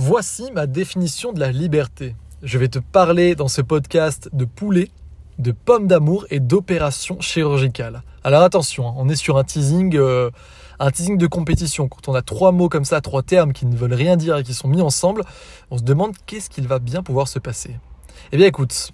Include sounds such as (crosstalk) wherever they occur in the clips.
Voici ma définition de la liberté. Je vais te parler dans ce podcast de poulet, de pommes d'amour et d'opérations chirurgicales. Alors attention, hein, on est sur un teasing, euh, un teasing de compétition. Quand on a trois mots comme ça, trois termes qui ne veulent rien dire et qui sont mis ensemble, on se demande qu'est-ce qu'il va bien pouvoir se passer. Eh bien écoute,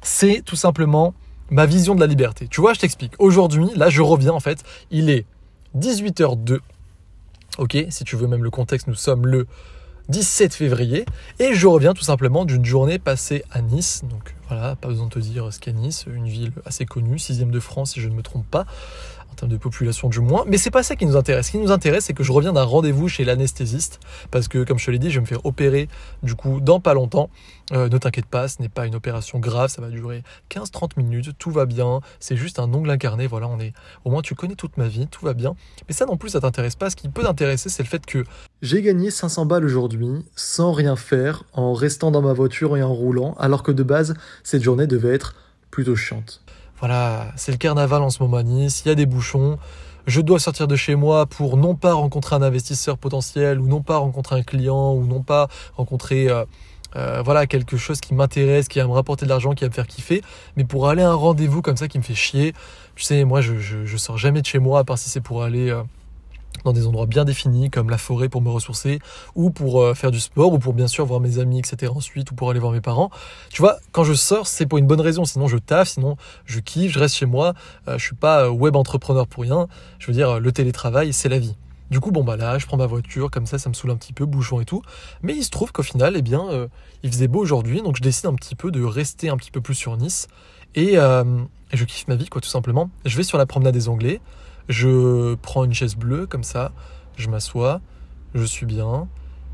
c'est tout simplement ma vision de la liberté. Tu vois, je t'explique. Aujourd'hui, là je reviens en fait, il est 18h02. Ok, si tu veux même le contexte, nous sommes le 17 février. Et je reviens tout simplement d'une journée passée à Nice. Donc voilà, pas besoin de te dire ce qu'est Nice, une ville assez connue, sixième de France si je ne me trompe pas en termes de population du moins. Mais c'est pas ça qui nous intéresse. Ce qui nous intéresse, c'est que je reviens d'un rendez-vous chez l'anesthésiste. Parce que, comme je te l'ai dit, je vais me faire opérer du coup dans pas longtemps. Euh, ne t'inquiète pas, ce n'est pas une opération grave, ça va durer 15-30 minutes, tout va bien, c'est juste un ongle incarné, voilà, on est. Au moins tu connais toute ma vie, tout va bien. Mais ça non plus, ça t'intéresse pas. Ce qui peut t'intéresser, c'est le fait que j'ai gagné 500 balles aujourd'hui, sans rien faire, en restant dans ma voiture et en roulant, alors que de base, cette journée devait être plutôt chiante. Voilà, c'est le carnaval en ce moment à Nice, il y a des bouchons. Je dois sortir de chez moi pour non pas rencontrer un investisseur potentiel ou non pas rencontrer un client ou non pas rencontrer euh, euh, voilà quelque chose qui m'intéresse, qui va me rapporter de l'argent, qui va me faire kiffer, mais pour aller à un rendez-vous comme ça qui me fait chier. Tu sais, moi je, sors jamais de chez moi à part si c'est pour aller euh, dans des endroits bien définis comme la forêt pour me ressourcer ou pour euh, faire du sport ou pour bien sûr voir mes amis etc ensuite ou pour aller voir mes parents. Tu vois quand je sors c'est pour une bonne raison. Sinon je taffe sinon je kiffe je reste chez moi. Euh, je suis pas euh, web entrepreneur pour rien. Je veux dire le télétravail c'est la vie. Du coup bon bah là je prends ma voiture comme ça ça me saoule un petit peu bouchon et tout. Mais il se trouve qu'au final eh bien il faisait beau aujourd'hui donc je décide un petit peu de rester un petit peu plus sur Nice. Et, et je kiffe ma vie quoi tout simplement. Je vais sur la promenade des Anglais je prends une chaise bleue comme ça, je m'assois, je suis bien,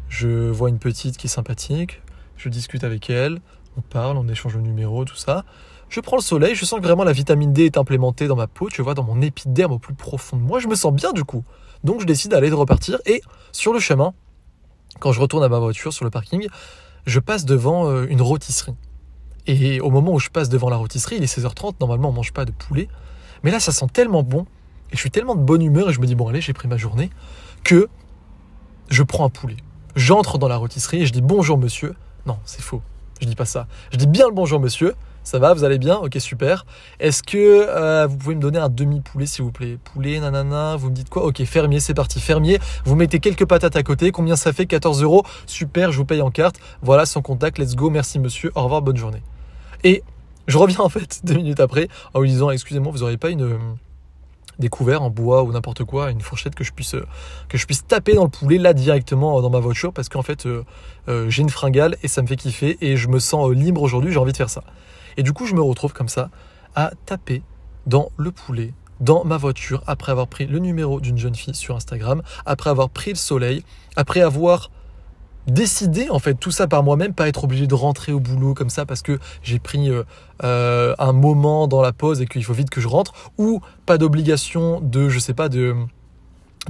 je vois une petite qui est sympathique, je discute avec elle, on parle, on échange le numéro, tout ça. Je prends le soleil, je sens que vraiment la vitamine D est implémentée dans ma peau, tu vois, dans mon épiderme au plus profond de moi, je me sens bien du coup. Donc je décide d'aller de repartir et sur le chemin, quand je retourne à ma voiture sur le parking, je passe devant euh, une rôtisserie. Et au moment où je passe devant la rôtisserie, il est 16h30, normalement on mange pas de poulet, mais là ça sent tellement bon et je suis tellement de bonne humeur et je me dis, bon allez, j'ai pris ma journée, que je prends un poulet. J'entre dans la rôtisserie et je dis bonjour monsieur. Non, c'est faux. Je dis pas ça. Je dis bien le bonjour monsieur. Ça va, vous allez bien? Ok, super. Est-ce que euh, vous pouvez me donner un demi-poulet, s'il vous plaît? Poulet, nanana, vous me dites quoi? Ok, fermier, c'est parti. Fermier, vous mettez quelques patates à côté. Combien ça fait? 14 euros. Super, je vous paye en carte. Voilà, son contact, let's go, merci monsieur, au revoir, bonne journée. Et je reviens en fait (laughs) deux minutes après en lui disant, excusez-moi, vous n'auriez pas une des couverts en bois ou n'importe quoi, une fourchette que je puisse que je puisse taper dans le poulet là directement dans ma voiture parce qu'en fait euh, euh, j'ai une fringale et ça me fait kiffer et je me sens euh, libre aujourd'hui, j'ai envie de faire ça. Et du coup, je me retrouve comme ça à taper dans le poulet dans ma voiture après avoir pris le numéro d'une jeune fille sur Instagram, après avoir pris le soleil, après avoir décider en fait tout ça par moi-même, pas être obligé de rentrer au boulot comme ça parce que j'ai pris euh, euh, un moment dans la pause et qu'il faut vite que je rentre, ou pas d'obligation de, je sais pas, de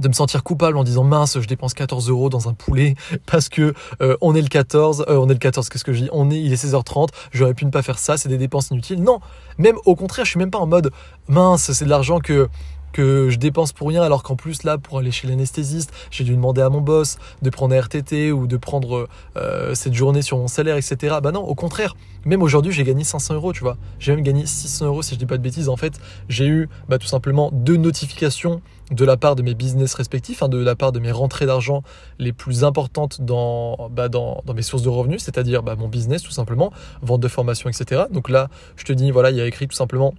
de me sentir coupable en disant mince je dépense 14 euros dans un poulet (laughs) parce que euh, on est le 14 on est le 14 qu'est-ce que je dis? On est il est 16h30 j'aurais pu ne pas faire ça c'est des dépenses inutiles. Non! Même au contraire je suis même pas en mode mince c'est de l'argent que que je dépense pour rien alors qu'en plus là pour aller chez l'anesthésiste j'ai dû demander à mon boss de prendre un RTT ou de prendre euh, cette journée sur mon salaire etc bah non au contraire. Même aujourd'hui j'ai gagné 500 euros tu vois. J'ai même gagné 600 euros si je dis pas de bêtises. En fait j'ai eu bah, tout simplement deux notifications de la part de mes business respectifs, hein, de la part de mes rentrées d'argent les plus importantes dans, bah, dans, dans, mes sources de revenus, c'est-à-dire bah, mon business tout simplement, vente de formation, etc. Donc là, je te dis, voilà, il y a écrit tout simplement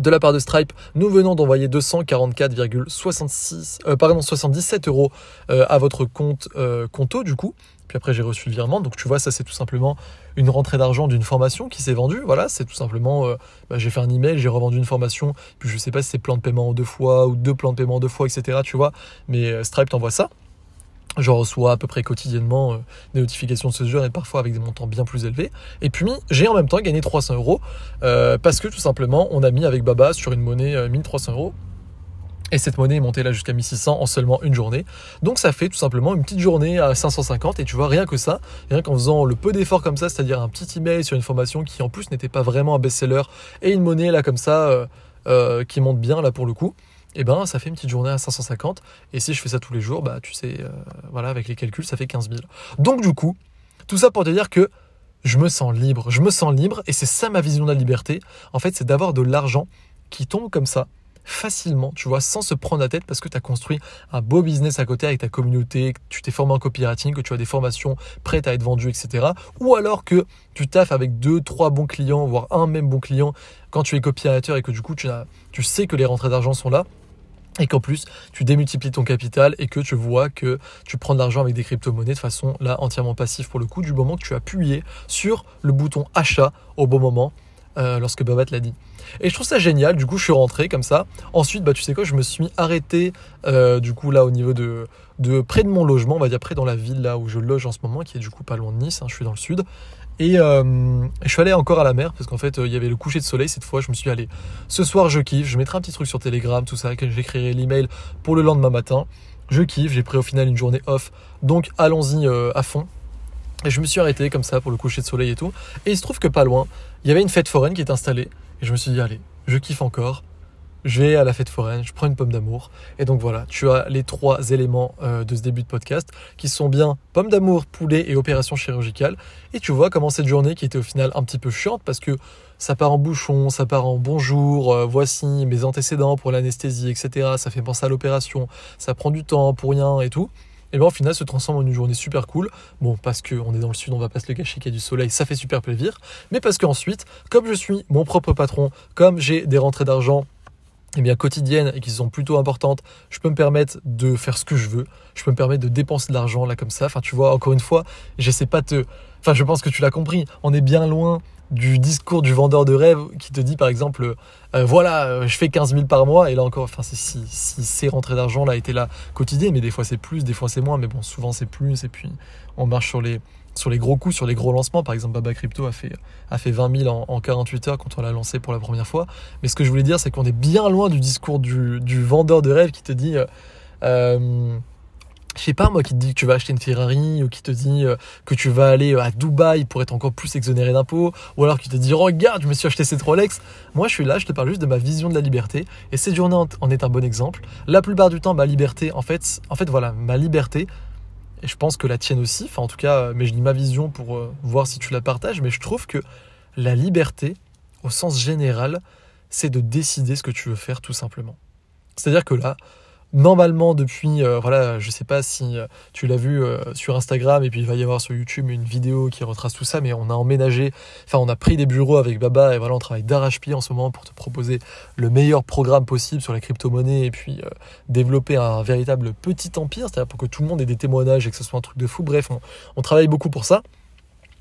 de la part de Stripe, nous venons d'envoyer 244,66 euh, pardon 77 euros euh, à votre compte euh, Conto du coup. Puis après j'ai reçu le virement. Donc tu vois ça c'est tout simplement une rentrée d'argent d'une formation qui s'est vendue. Voilà c'est tout simplement bah, j'ai fait un email, j'ai revendu une formation. Puis je sais pas si c'est plan de paiement en deux fois ou deux plans de paiement en deux fois etc. Tu vois. Mais Stripe t'envoie ça. Je reçois à peu près quotidiennement euh, des notifications de ce genre et parfois avec des montants bien plus élevés. Et puis j'ai en même temps gagné 300 euros euh, parce que tout simplement on a mis avec Baba sur une monnaie 1300 euh, euros. Et cette monnaie est montée là jusqu'à 1600 en seulement une journée. Donc ça fait tout simplement une petite journée à 550 et tu vois rien que ça, rien qu'en faisant le peu d'efforts comme ça, c'est-à-dire un petit email sur une formation qui en plus n'était pas vraiment un best-seller et une monnaie là comme ça qui monte bien là pour le coup et ben ça fait une petite journée à 550. Et si je fais ça tous les jours, bah tu sais, euh, voilà, avec les calculs, ça fait 15 000. Donc du coup, tout ça pour te dire que je me sens libre, je me sens libre, et c'est ça ma vision de la liberté. En fait, c'est d'avoir de l'argent qui tombe comme ça, facilement, tu vois, sans se prendre la tête parce que tu as construit un beau business à côté avec ta communauté, que tu t'es formé en copywriting, que tu as des formations prêtes à être vendues, etc. Ou alors que tu taffes avec deux, trois bons clients, voire un même bon client quand tu es copywriter et que du coup tu, tu sais que les rentrées d'argent sont là et qu'en plus tu démultiplies ton capital et que tu vois que tu prends de l'argent avec des crypto-monnaies de façon là entièrement passive pour le coup du moment que tu as sur le bouton achat au bon moment euh, lorsque Babette l'a dit. Et je trouve ça génial, du coup je suis rentré comme ça. Ensuite, bah, tu sais quoi, je me suis arrêté euh, du coup là au niveau de, de près de mon logement, on va dire près dans la ville là où je loge en ce moment, qui est du coup pas loin de Nice, hein, je suis dans le sud. Et euh, je suis allé encore à la mer parce qu'en fait il y avait le coucher de soleil cette fois. Je me suis allé ce soir je kiffe, je mettrai un petit truc sur Telegram, tout ça, j'écrirai l'email pour le lendemain matin. Je kiffe, j'ai pris au final une journée off, donc allons-y à fond. Et je me suis arrêté comme ça pour le coucher de soleil et tout. Et il se trouve que pas loin, il y avait une fête foraine qui est installée. Et je me suis dit, allez, je kiffe encore. Je vais à la fête foraine, je prends une pomme d'amour. Et donc voilà, tu as les trois éléments euh, de ce début de podcast qui sont bien pomme d'amour, poulet et opération chirurgicale. Et tu vois comment cette journée qui était au final un petit peu chiante parce que ça part en bouchon, ça part en bonjour, euh, voici mes antécédents pour l'anesthésie, etc. Ça fait penser à l'opération, ça prend du temps pour rien et tout et bien au final se transforme en une journée super cool. Bon, parce qu'on est dans le sud, on va pas se le cacher qu'il y a du soleil, ça fait super plaisir. Mais parce qu'ensuite, comme je suis mon propre patron, comme j'ai des rentrées d'argent eh bien, quotidiennes et qui sont plutôt importantes, je peux me permettre de faire ce que je veux. Je peux me permettre de dépenser de l'argent là comme ça. Enfin, tu vois, encore une fois, j'essaie pas de... Enfin, je pense que tu l'as compris. On est bien loin du discours du vendeur de rêve qui te dit par exemple euh, voilà euh, je fais 15 000 par mois et là encore enfin si, si ces rentrées d'argent là étaient là quotidiennes mais des fois c'est plus des fois c'est moins mais bon souvent c'est plus et puis on marche sur les sur les gros coups sur les gros lancements. Par exemple Baba Crypto a fait a fait 20 000 en, 48 heures quand on l'a lancé pour la première fois. Mais ce que je voulais dire c'est qu'on est bien loin du discours du, vendeur de rêve qui te dit euh, je sais pas moi qui te dit que tu vas acheter une Ferrari ou qui te dit euh, que tu vas aller euh, à Dubaï pour être encore plus exonéré d'impôts. Ou alors qui te dit regarde je me suis acheté cette Rolex. Moi je suis là je te parle juste de ma vision de la liberté. Et cette journée en est un bon exemple. La plupart du temps ma liberté en fait en fait voilà ma liberté et je pense que la tienne aussi. Enfin en tout cas euh, mais je dis ma vision pour voir si tu la partages. Mais je trouve que la liberté au sens général c'est de décider ce que tu veux faire tout simplement. C'est à dire que là normalement depuis, euh, voilà, je sais pas si euh, tu l'as vu euh, sur Instagram et puis il va y avoir sur YouTube une vidéo qui retrace tout ça, mais on a emménagé, enfin on a pris des bureaux avec Baba et voilà, on travaille d'arrache-pied en ce moment pour te proposer le meilleur programme possible sur la crypto-monnaie et puis développer un véritable petit empire, c'est-à-dire pour que tout le monde ait des témoignages et que ce soit un truc de fou. Bref, on travaille beaucoup pour ça.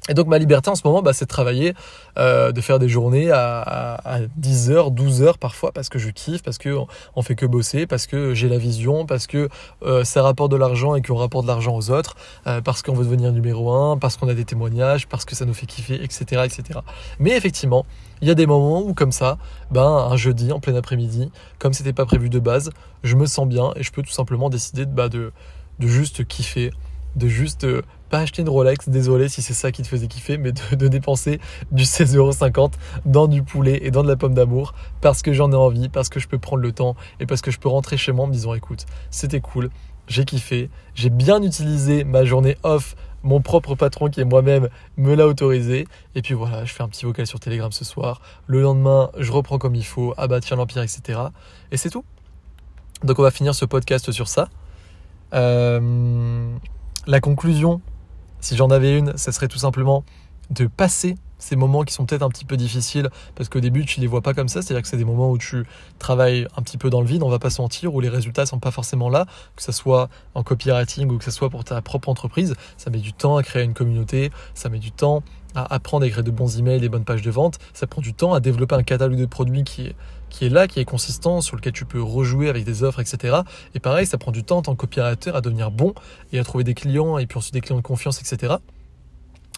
Et donc ma liberté en ce moment, bah, c'est de travailler, euh, de faire des journées à, à, 10 heures, 12 heures parfois, parce que je kiffe, parce que on fait que bosser, parce que j'ai la vision, parce que euh, ça rapporte de l'argent et qu'on rapporte de l'argent aux autres, euh, parce qu'on veut devenir numéro un, parce qu'on a des témoignages, parce que ça nous fait kiffer, etc., etc. Mais effectivement, il y a des moments où comme ça, ben un jeudi en plein après-midi, comme c'était pas prévu de base, je me sens bien et je peux tout simplement décider de, bah, de, de juste kiffer, de juste pas acheter une Rolex, désolé si c'est ça qui te faisait kiffer, mais de, dépenser du 16,50€ dans du poulet et dans de la pomme d'amour parce que j'en ai envie, parce que je peux prendre le temps et parce que je peux rentrer chez moi en me disant écoute, c'était cool, j'ai kiffé, j'ai bien utilisé ma journée off, mon propre patron qui est moi-même me l'a autorisé et puis voilà, je fais un petit vocal sur Telegram ce soir, le lendemain je reprends comme il faut, ah bah l'Empire, etc. Et c'est tout. Donc on va finir ce podcast sur ça. Euh, la conclusion si j'en avais une, ce serait tout simplement de passer ces moments qui sont peut-être un petit peu difficiles parce qu'au début tu les vois pas comme ça, c'est-à-dire que c'est des moments où tu travailles un petit peu dans le vide, on va pas se mentir, où les résultats sont pas forcément là, que ce soit en copywriting ou que ce soit pour ta propre entreprise, ça met du temps à créer une communauté, ça met du temps à apprendre à écrire de bons emails, des bonnes pages de vente, ça prend du temps à développer un catalogue de produits qui est, qui est là, qui est consistant, sur lequel tu peux rejouer avec des offres, etc. Et pareil, ça prend du temps en tant que copywriter à devenir bon et à trouver des clients et puis ensuite des clients de confiance, etc.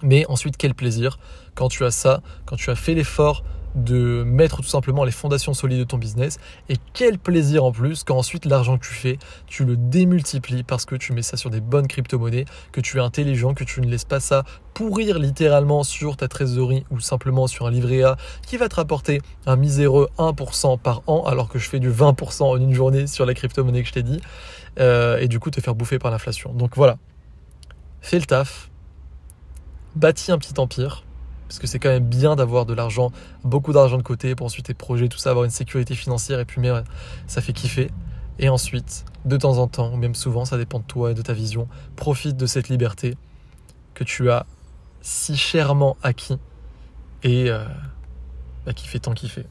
Mais ensuite, quel plaisir quand tu as ça, quand tu as fait l'effort de mettre tout simplement les fondations solides de ton business. Et quel plaisir en plus quand ensuite l'argent que tu fais, tu le démultiplies parce que tu mets ça sur des bonnes crypto-monnaies, que tu es intelligent, que tu ne laisses pas ça pourrir littéralement sur ta trésorerie ou simplement sur un livret A qui va te rapporter un miséreux 1% par an alors que je fais du 20% en une journée sur la crypto-monnaie que je t'ai dit. Euh, et du coup te faire bouffer par l'inflation. Donc voilà, fais le taf, bâtis un petit empire parce que c'est quand même bien d'avoir de l'argent, beaucoup d'argent de côté pour ensuite tes projets, tout ça, avoir une sécurité financière et puis mais ça fait kiffer. Et ensuite, de temps en temps, ou même souvent, ça dépend de toi et de ta vision, profite de cette liberté que tu as si chèrement acquis et euh, bah, qui fait tant kiffer.